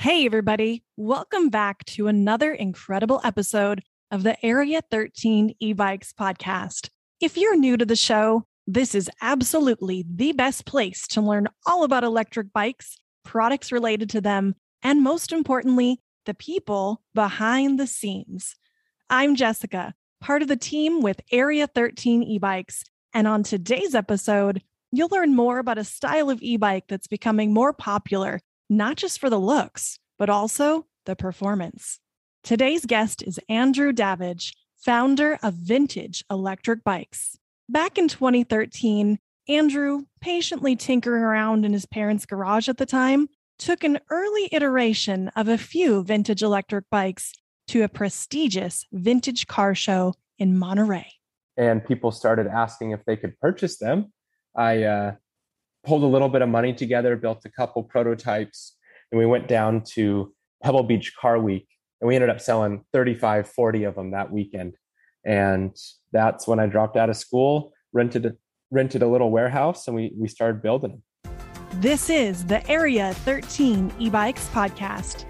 Hey, everybody. Welcome back to another incredible episode of the Area 13 e bikes podcast. If you're new to the show, this is absolutely the best place to learn all about electric bikes, products related to them, and most importantly, the people behind the scenes. I'm Jessica, part of the team with Area 13 e bikes. And on today's episode, you'll learn more about a style of e bike that's becoming more popular not just for the looks, but also the performance. Today's guest is Andrew Davidge, founder of Vintage Electric Bikes. Back in 2013, Andrew, patiently tinkering around in his parents' garage at the time, took an early iteration of a few vintage electric bikes to a prestigious vintage car show in Monterey. And people started asking if they could purchase them. I uh, pulled a little bit of money together, built a couple prototypes, and we went down to Pebble Beach Car Week and we ended up selling 35, 40 of them that weekend. And that's when I dropped out of school, rented rented a little warehouse and we we started building them. This is the Area 13 e-bikes podcast.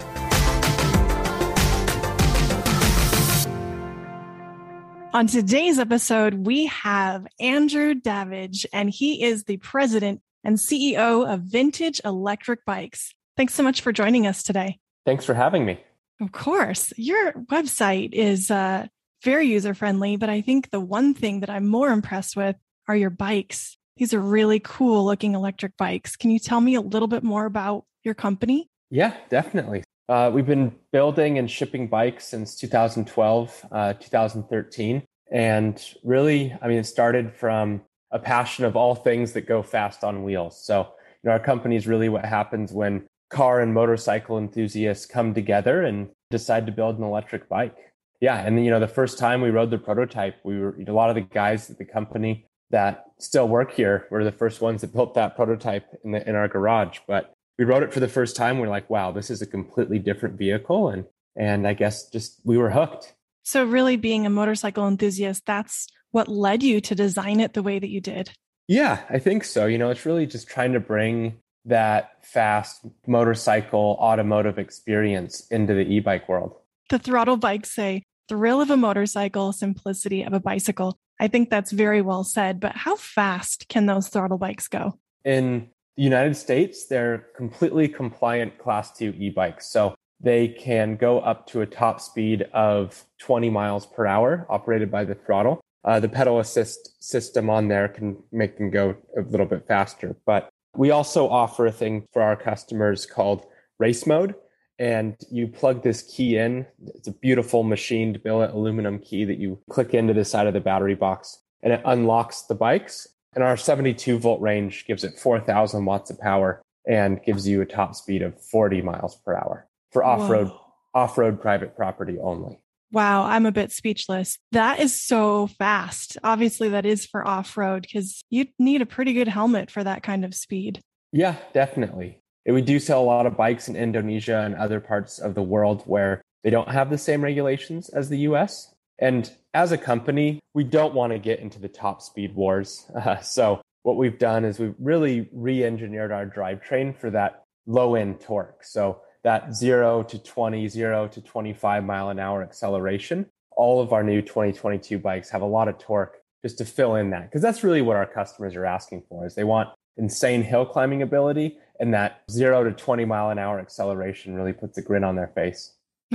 On today's episode, we have Andrew Davidge, and he is the president and CEO of Vintage Electric Bikes. Thanks so much for joining us today. Thanks for having me. Of course. Your website is uh, very user friendly, but I think the one thing that I'm more impressed with are your bikes. These are really cool looking electric bikes. Can you tell me a little bit more about your company? Yeah, definitely. Uh, we've been building and shipping bikes since 2012, uh, 2013. And really, I mean, it started from a passion of all things that go fast on wheels. So, you know, our company is really what happens when car and motorcycle enthusiasts come together and decide to build an electric bike. Yeah, and you know, the first time we rode the prototype, we were a lot of the guys at the company that still work here were the first ones that built that prototype in the, in our garage. But we rode it for the first time. We're like, wow, this is a completely different vehicle, and and I guess just we were hooked. So, really, being a motorcycle enthusiast, that's what led you to design it the way that you did. Yeah, I think so. You know, it's really just trying to bring that fast motorcycle automotive experience into the e-bike world. The throttle bikes say thrill of a motorcycle, simplicity of a bicycle. I think that's very well said, but how fast can those throttle bikes go? In the United States, they're completely compliant class 2 e-bikes. So they can go up to a top speed of 20 miles per hour operated by the throttle. Uh, the pedal assist system on there can make them go a little bit faster. But we also offer a thing for our customers called race mode. And you plug this key in. It's a beautiful machined billet aluminum key that you click into the side of the battery box and it unlocks the bikes. And our 72 volt range gives it 4,000 watts of power and gives you a top speed of 40 miles per hour for off road off road private property only. Wow, I'm a bit speechless. That is so fast. Obviously, that is for off road because you need a pretty good helmet for that kind of speed. Yeah, definitely. We do sell a lot of bikes in Indonesia and other parts of the world where they don't have the same regulations as the US. And as a company, we don't want to get into the top speed wars. Uh, so, what we've done is we've really re engineered our drivetrain for that low end torque. So, that 0 to 20, 0 to 25 mile an hour acceleration. All of our new 2022 bikes have a lot of torque just to fill in that because that's really what our customers are asking for is they want insane hill climbing ability and that 0 to 20 mile an hour acceleration really puts a grin on their face.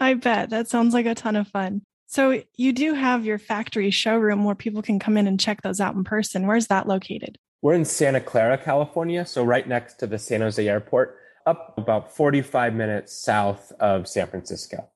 I bet that sounds like a ton of fun. So you do have your factory showroom where people can come in and check those out in person. Where's that located? We're in Santa Clara, California, so right next to the San Jose airport up about 45 minutes south of San Francisco.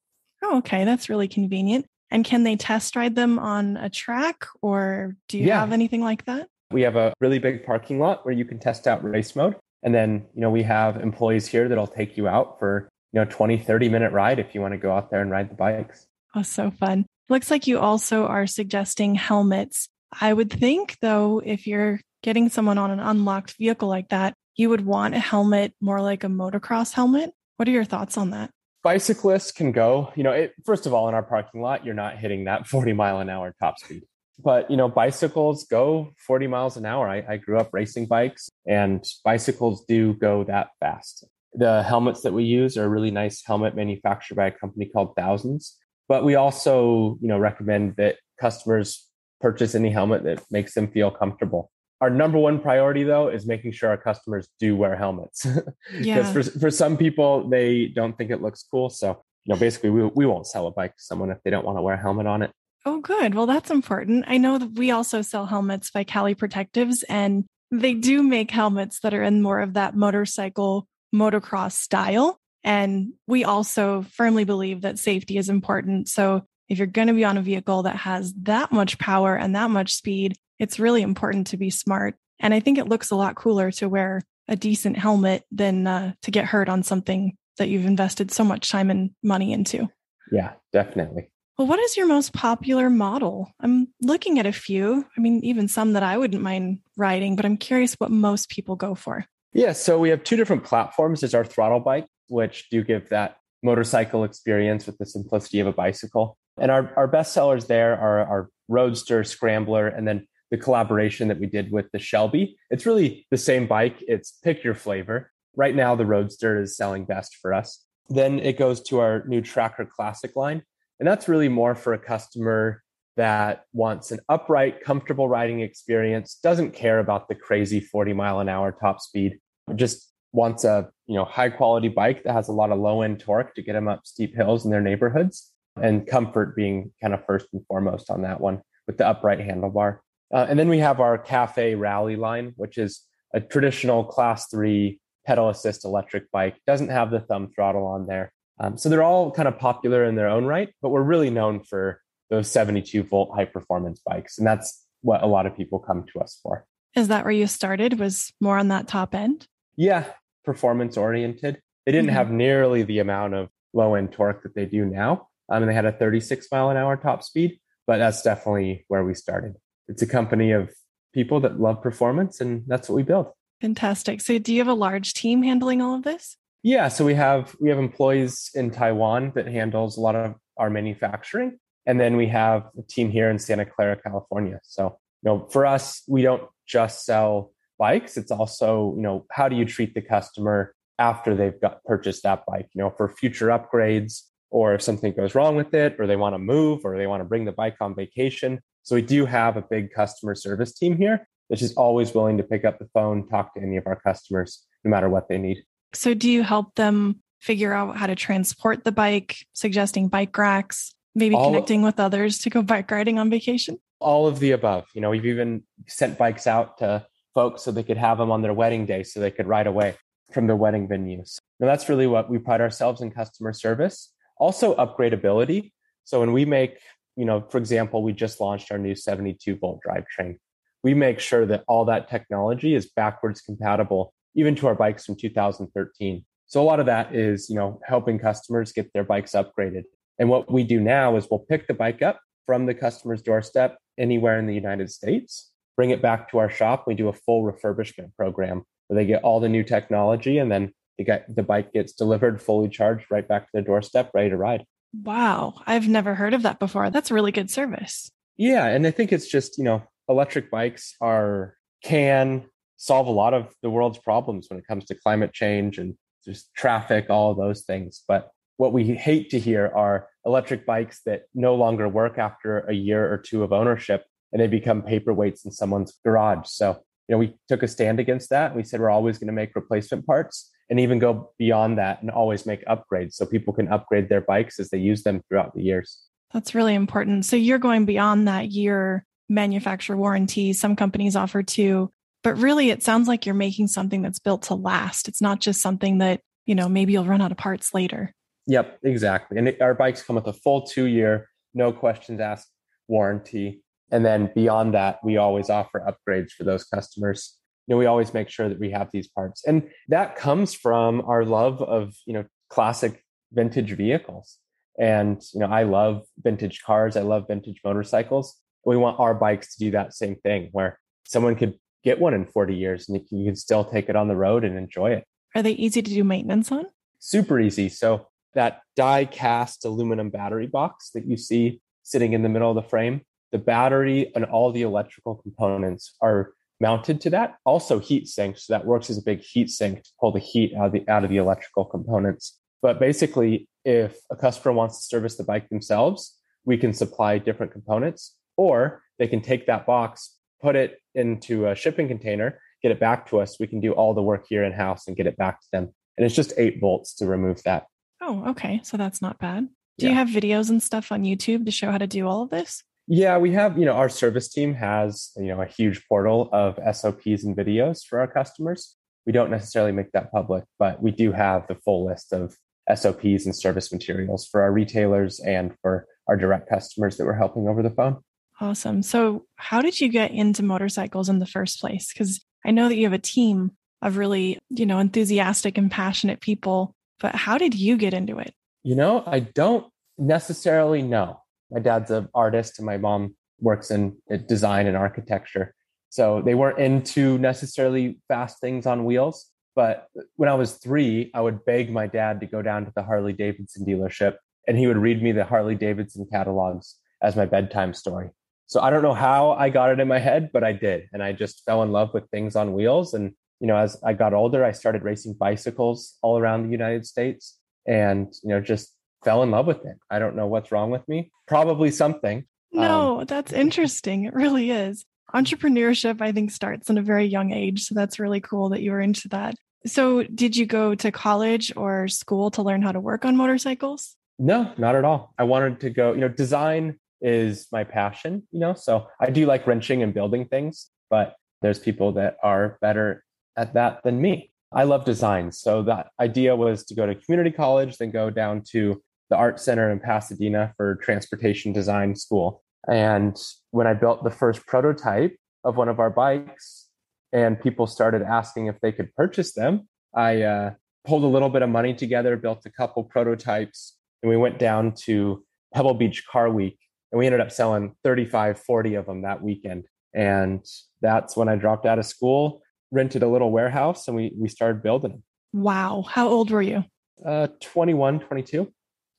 Oh, okay. That's really convenient. And can they test ride them on a track or do you yeah. have anything like that? We have a really big parking lot where you can test out race mode. And then, you know, we have employees here that'll take you out for, you know, 20, 30 minute ride if you want to go out there and ride the bikes. Oh, so fun. Looks like you also are suggesting helmets. I would think, though, if you're getting someone on an unlocked vehicle like that, you would want a helmet more like a motocross helmet. What are your thoughts on that? Bicyclists can go, you know, it, first of all, in our parking lot, you're not hitting that 40 mile an hour top speed. But, you know, bicycles go 40 miles an hour. I, I grew up racing bikes and bicycles do go that fast. The helmets that we use are a really nice helmet manufactured by a company called Thousands. But we also, you know, recommend that customers purchase any helmet that makes them feel comfortable. Our number one priority, though, is making sure our customers do wear helmets. Because yeah. for, for some people, they don't think it looks cool. So, you know, basically, we, we won't sell a bike to someone if they don't want to wear a helmet on it. Oh, good. Well, that's important. I know that we also sell helmets by Kali Protectives, and they do make helmets that are in more of that motorcycle motocross style. And we also firmly believe that safety is important. So if you're going to be on a vehicle that has that much power and that much speed, it's really important to be smart. And I think it looks a lot cooler to wear a decent helmet than uh, to get hurt on something that you've invested so much time and money into. Yeah, definitely. Well, what is your most popular model? I'm looking at a few. I mean, even some that I wouldn't mind riding, but I'm curious what most people go for. Yeah, so we have two different platforms. There's our throttle bike, which do give that motorcycle experience with the simplicity of a bicycle. And our, our best sellers there are our Roadster, Scrambler, and then the collaboration that we did with the Shelby. It's really the same bike, it's pick your flavor. Right now, the Roadster is selling best for us. Then it goes to our new Tracker Classic line. And that's really more for a customer that wants an upright, comfortable riding experience, doesn't care about the crazy 40 mile an hour top speed, just wants a you know high quality bike that has a lot of low end torque to get them up steep hills in their neighborhoods and comfort being kind of first and foremost on that one with the upright handlebar. Uh, and then we have our Cafe Rally line, which is a traditional class three pedal assist electric bike. Doesn't have the thumb throttle on there. Um, so they're all kind of popular in their own right, but we're really known for those 72 volt high performance bikes. And that's what a lot of people come to us for. Is that where you started? Was more on that top end? Yeah, performance oriented. They didn't mm-hmm. have nearly the amount of low end torque that they do now. Um, and they had a 36 mile an hour top speed, but that's definitely where we started. It's a company of people that love performance, and that's what we build. Fantastic. So, do you have a large team handling all of this? Yeah, so we have we have employees in Taiwan that handles a lot of our manufacturing, and then we have a team here in Santa Clara, California. So, you know, for us, we don't just sell bikes. It's also, you know, how do you treat the customer after they've got purchased that bike? You know, for future upgrades, or if something goes wrong with it, or they want to move, or they want to bring the bike on vacation. So we do have a big customer service team here, which is always willing to pick up the phone, talk to any of our customers, no matter what they need. So do you help them figure out how to transport the bike, suggesting bike racks, maybe all connecting with others to go bike riding on vacation? All of the above. You know, we've even sent bikes out to folks so they could have them on their wedding day so they could ride away from their wedding venues. Now that's really what we pride ourselves in customer service. Also upgradability. So when we make, you know, for example, we just launched our new 72 volt drivetrain. We make sure that all that technology is backwards compatible even to our bikes from 2013. So a lot of that is, you know, helping customers get their bikes upgraded. And what we do now is we'll pick the bike up from the customer's doorstep anywhere in the United States, bring it back to our shop. We do a full refurbishment program where they get all the new technology and then the, the bike gets delivered fully charged right back to the doorstep, ready to ride. Wow. I've never heard of that before. That's really good service. Yeah. And I think it's just, you know, electric bikes are can solve a lot of the world's problems when it comes to climate change and just traffic, all those things. But what we hate to hear are electric bikes that no longer work after a year or two of ownership and they become paperweights in someone's garage. So, you know, we took a stand against that. We said we're always going to make replacement parts and even go beyond that and always make upgrades so people can upgrade their bikes as they use them throughout the years. That's really important. So you're going beyond that year manufacturer warranty. Some companies offer too, But really, it sounds like you're making something that's built to last. It's not just something that, you know, maybe you'll run out of parts later. Yep, exactly. And it, our bikes come with a full two year, no questions asked warranty. And then beyond that, we always offer upgrades for those customers. You know, we always make sure that we have these parts. And that comes from our love of, you know, classic vintage vehicles. And, you know, I love vintage cars. I love vintage motorcycles. We want our bikes to do that same thing where someone could get one in 40 years and you can still take it on the road and enjoy it. Are they easy to do maintenance on? Super easy. So that die cast aluminum battery box that you see sitting in the middle of the frame, the battery and all the electrical components are mounted to that. Also heat sink. So that works as a big heat sink to pull the heat out of the, out of the electrical components. But basically, if a customer wants to service the bike themselves, we can supply different components, or they can take that box, put it into a shipping container, get it back to us. We can do all the work here in house and get it back to them. And it's just eight volts to remove that. Oh, okay. So that's not bad. Do yeah. you have videos and stuff on YouTube to show how to do all of this? Yeah, we have, you know, our service team has, you know, a huge portal of SOPs and videos for our customers. We don't necessarily make that public, but we do have the full list of SOPs and service materials for our retailers and for our direct customers that we're helping over the phone. Awesome. So, how did you get into motorcycles in the first place? Because I know that you have a team of really, you know, enthusiastic and passionate people, but how did you get into it? You know, I don't necessarily know. My dad's an artist and my mom works in uh, design and architecture. So they weren't into necessarily fast things on wheels. But uh, when I was three, I would beg my dad to go down to the Harley Davidson dealership and he would read me the Harley Davidson catalogs as my bedtime story. So I don't know how I got it in my head, but I did. And I just fell in love with things on wheels. And, you know, as I got older, I started racing bicycles all around the United States and, you know, just fell in love with it. I don't know what's wrong with me. Probably something. No, um, that's interesting. It really is. Entrepreneurship, I think, starts in a very young age. So that's really cool that you were into that. So, did you go to college or school to learn how to work on motorcycles? No, not at all. I wanted to go, you know, design is my passion, you know, so I do like wrenching and building things, but there's people that are better at that than me. I love design. So, that idea was to go to community college, then go down to the art center in Pasadena for transportation design school. And when I built the first prototype of one of our bikes, and people started asking if they could purchase them, I uh, pulled a little bit of money together, built a couple prototypes, and we went down to Pebble Beach Car Week. And we ended up selling 35, 40 of them that weekend. And that's when I dropped out of school, rented a little warehouse, and we, we started building them. Wow. How old were you? Uh, 21, 22.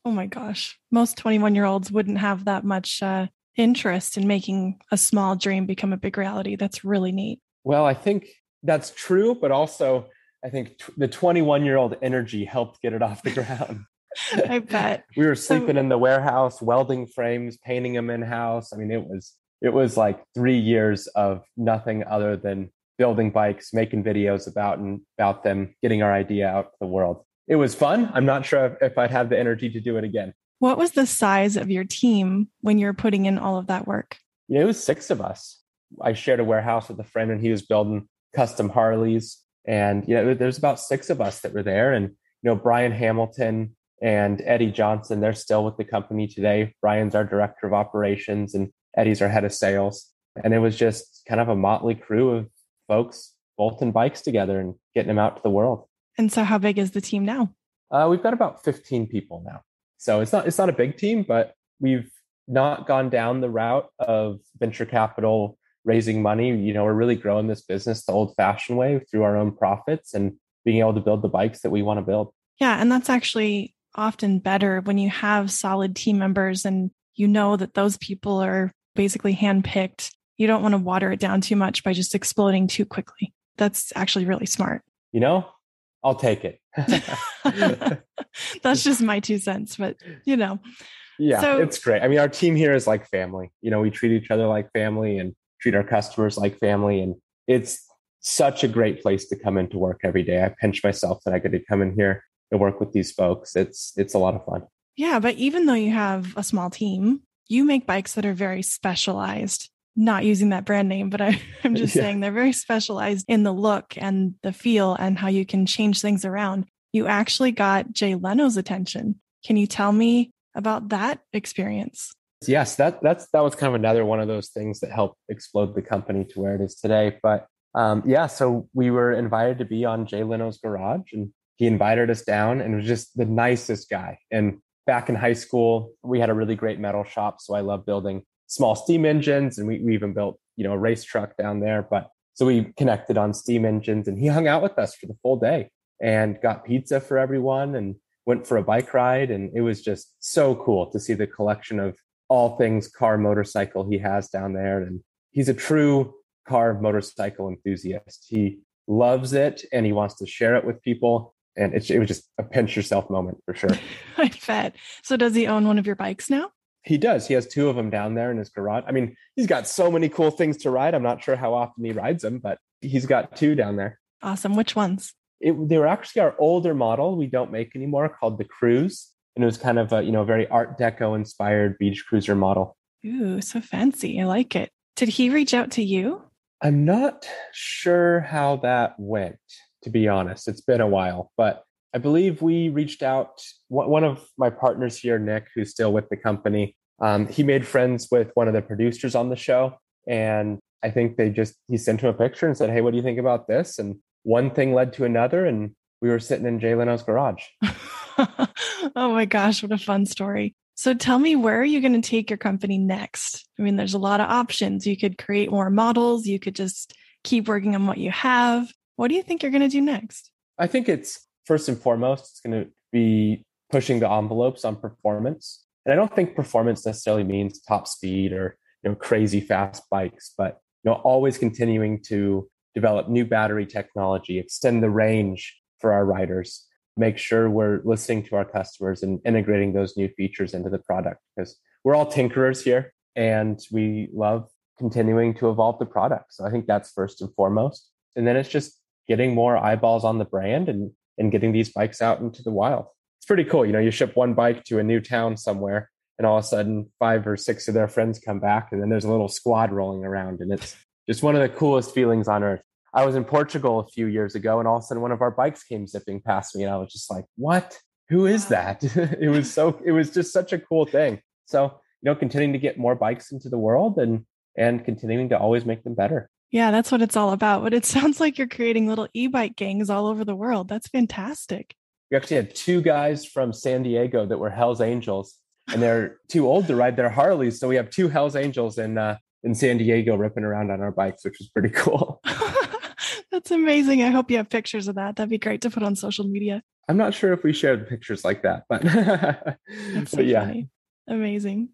Oh my gosh. Most 21 year olds wouldn't have that much uh, interest in making a small dream become a big reality. That's really neat. Well, I think that's true, but also I think t- the 21 year old energy helped get it off the ground. I bet. we were sleeping so, in the warehouse, welding frames, painting them in house. I mean, it was it was like 3 years of nothing other than building bikes, making videos about and about them, getting our idea out to the world. It was fun. I'm not sure if, I'd have the energy to do it again. What was the size of your team when you were putting in all of that work? Yeah, it was six of us. I shared a warehouse with a friend and he was building custom Harleys. And, you know, there's about six of us that were there. And, you know, Brian Hamilton and Eddie Johnson, they're still with the company today. Brian's our director of operations and Eddie's our head of sales. And it was just kind of a motley crew of folks bolting bikes together and getting them out to the world. And so, how big is the team now? Uh, we've got about 15 people now. So it's not it's not a big team, but we've not gone down the route of venture capital raising money. You know, we're really growing this business the old fashioned way through our own profits and being able to build the bikes that we want to build. Yeah. And that's actually often better when you have solid team members and you know that those people are basically handpicked. You don't want to water it down too much by just exploding too quickly. That's actually really smart. You know, I'll take it. That's just my two cents, but you know. Yeah, so, it's great. I mean, our team here is like family. You know, we treat each other like family and treat our customers like family. And it's such a great place to come into work every day. I pinch myself that I get to come in here and work with these folks. It's it's a lot of fun. Yeah, but even though you have a small team, you make bikes that are very specialized not using that brand name, but I, am just yeah. saying they're very specialized in the look and the feel and how you can change things around. You actually got Jay Leno's attention. Can you tell me about that experience? Yes, that that's that was kind of another one of those things that helped explode the company to where it is today. But um, yeah, so we were invited to be on Jay Leno's garage, and he invited us down, and was just the nicest guy. And back in high school, we had a really great metal shop, so I love building small steam engines, and we, we even built you know a race truck down there. But so we connected on steam engines, and he hung out with us for the full day and got pizza for everyone, and went for a bike ride, and it was just so cool to see the collection of all things car motorcycle he has down there, and he's a true car motorcycle enthusiast. He loves it and he wants to share it with people. And it, it was just a pinch yourself moment for sure. I bet. So, does he own one of your bikes now? He does. He has two of them down there in his garage. I mean, he's got so many cool things to ride. I'm not sure how often he rides them, but he's got two down there. Awesome. Which ones? It, they were actually our older model we don't make anymore called the Cruise. And it was kind of a, you know, very art deco inspired beach cruiser model. Ooh, so fancy. I like it. Did he reach out to you? I'm not sure how that went, to be honest. It's been a while, but I believe we reached out. One of my partners here, Nick, who's still with the company, um, he made friends with one of the producers on the show. And I think they just, he sent him a picture and said, Hey, what do you think about this? And one thing led to another. And we were sitting in Jay Leno's garage. oh my gosh, what a fun story. So tell me, where are you going to take your company next? I mean, there's a lot of options. You could create more models, you could just keep working on what you have. What do you think you're going to do next? I think it's first and foremost, it's going to be pushing the envelopes on performance. And I don't think performance necessarily means top speed or you know crazy fast bikes, but you know always continuing to develop new battery technology, extend the range for our riders, make sure we're listening to our customers and integrating those new features into the product because we're all tinkerers here and we love continuing to evolve the product. So I think that's first and foremost. And then it's just getting more eyeballs on the brand and and getting these bikes out into the wild. It's pretty cool. You know, you ship one bike to a new town somewhere and all of a sudden five or six of their friends come back and then there's a little squad rolling around and it's just one of the coolest feelings on earth. I was in Portugal a few years ago, and all of a sudden one of our bikes came zipping past me, and I was just like, "What? Who is that?" it was so. It was just such a cool thing. So you know, continuing to get more bikes into the world and and continuing to always make them better. Yeah, that's what it's all about. But it sounds like you're creating little e-bike gangs all over the world. That's fantastic. We actually had two guys from San Diego that were Hell's Angels, and they're too old to ride their Harleys. So we have two Hell's Angels in uh, in San Diego ripping around on our bikes, which was pretty cool. That's amazing. I hope you have pictures of that. That'd be great to put on social media. I'm not sure if we shared pictures like that, but, so yeah. Funny. Amazing.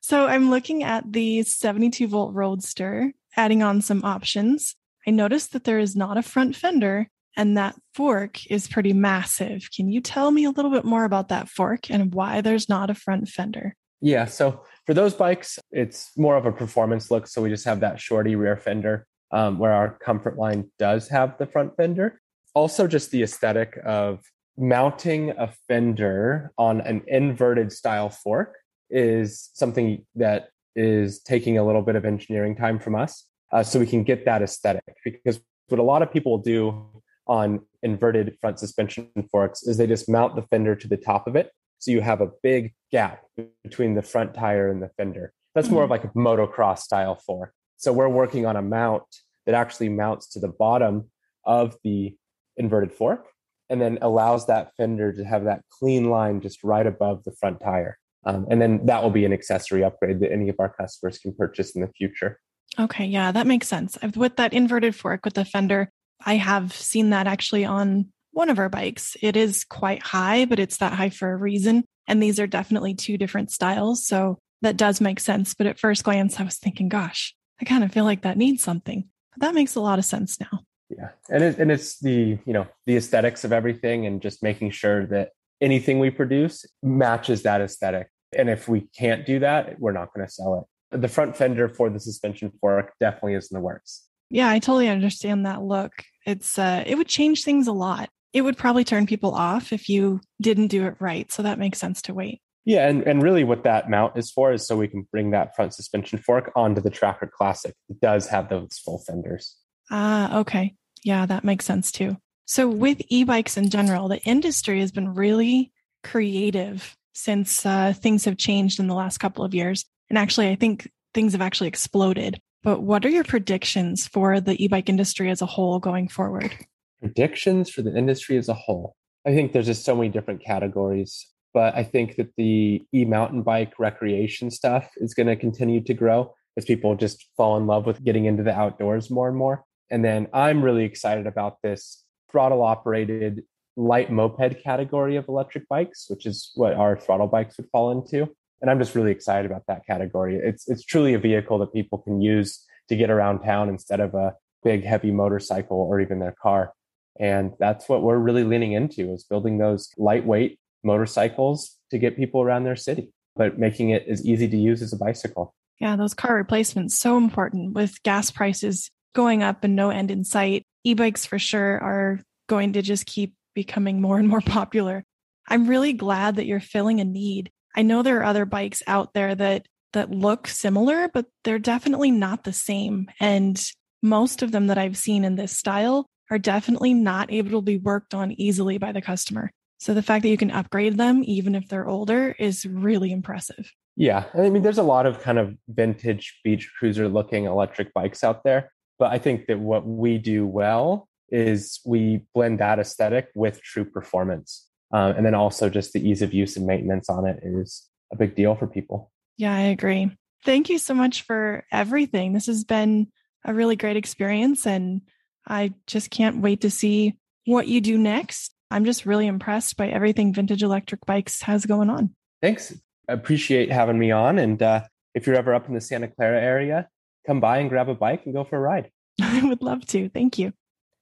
so I'm looking at the 72 volt Roadster, adding on some options. I noticed that there is not a front fender and that fork is pretty massive. Can you tell me a little bit more about that fork and why there's not a front fender? Yeah, so for those bikes, it's more of a performance look. So we just have that shorty rear fender um, where our comfort line does have the front fender. Also, just the aesthetic of mounting a fender on an inverted style fork is something that is taking a little bit of engineering time from us uh, so we can get that aesthetic because what a lot of people do on inverted front suspension forks is they just mount the fender to the top of it so you have a big gap between the front tire and the fender that's more of mm-hmm. like a motocross style fork so we're working on a mount that actually mounts to the bottom of the inverted fork and then allows that fender to have that clean line just right above the front tire. Um, and then that will be an accessory upgrade that any of our customers can purchase in the future. Okay, yeah, that makes sense. With that inverted fork with the fender, I have seen that actually on one of our bikes. It is quite high, but it's that high for a reason. And these are definitely two different styles. So that does make sense. But at first glance, I was thinking, gosh, I kind of feel like that needs something. But that makes a lot of sense now. Yeah. And it, and it's the, you know, the aesthetics of everything and just making sure that anything we produce matches that aesthetic. And if we can't do that, we're not going to sell it. The front fender for the suspension fork definitely is in the works. Yeah, I totally understand that look. It's uh it would change things a lot. It would probably turn people off if you didn't do it right. So that makes sense to wait. Yeah, and, and really what that mount is for is so we can bring that front suspension fork onto the Tracker Classic. It does have those full fenders. Ah, okay. Yeah, that makes sense too. So with e-bikes in general, the industry has been really creative since uh, things have changed in the last couple of years. And actually, I think things have actually exploded. But what are your predictions for the e-bike industry as a whole going forward? Predictions for the industry as a whole. I think there's just so many different categories but I think that the e mountain bike recreation stuff is going to continue to grow as people just fall in love with getting into the outdoors more and more. And then I'm really excited about this throttle operated light moped category of electric bikes, which is what our throttle bikes would fall into. And I'm just really excited about that category. It's it's truly a vehicle that people can use to get around town instead of a big heavy motorcycle or even their car. And that's what we're really leaning into is building those lightweight motorcycles to get people around their city, but making it as easy to use as a bicycle. Yeah, those car replacements so important with gas prices going up and no end in sight. E-bikes for sure are going to just keep becoming more and more popular. I'm really glad that you're filling a need. I know there are other bikes out there that that look similar, but they're definitely not the same. And most of them that I've seen in this style are definitely not able to be worked on easily by the customer. So the fact that you can upgrade them, even if they're older, is really impressive. Yeah. I mean, there's a lot of kind of vintage beach cruiser looking electric bikes out there. But I think that what we do well is we blend that aesthetic with true performance. Um, and then also just the ease of use and maintenance on it is a big deal for people. Yeah, I agree. Thank you so much for everything. This has been a really great experience. And I just can't wait to see what you do next. I'm just really impressed by everything Vintage Electric Bikes has going on. Thanks. I appreciate having me on. And uh, if you're ever up in the Santa Clara area, come by and grab a bike and go for a ride. I would love to. Thank you.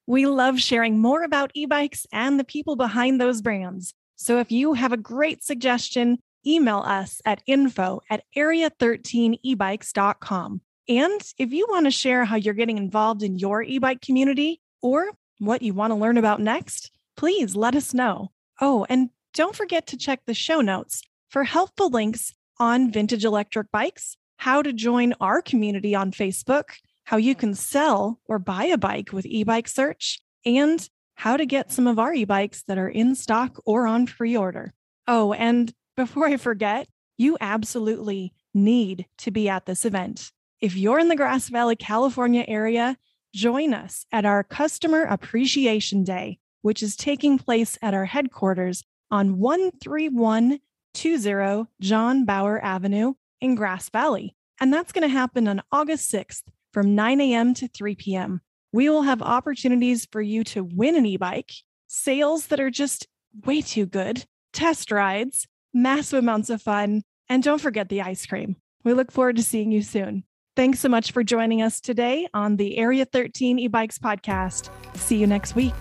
We love sharing more about e bikes and the people behind those brands. So if you have a great suggestion, email us at info at area13ebikes.com. And if you want to share how you're getting involved in your e bike community or what you want to learn about next, please let us know. Oh, and don't forget to check the show notes for helpful links on vintage electric bikes, how to join our community on Facebook how you can sell or buy a bike with eBike Search, and how to get some of our e bikes that are in stock or on pre order. Oh, and before I forget, you absolutely need to be at this event. If you're in the Grass Valley, California area, join us at our Customer Appreciation Day, which is taking place at our headquarters on 13120 John Bauer Avenue in Grass Valley. And that's going to happen on August 6th from 9 a.m. to 3 p.m. We will have opportunities for you to win an e bike, sales that are just way too good, test rides, massive amounts of fun, and don't forget the ice cream. We look forward to seeing you soon. Thanks so much for joining us today on the Area 13 e Bikes podcast. See you next week.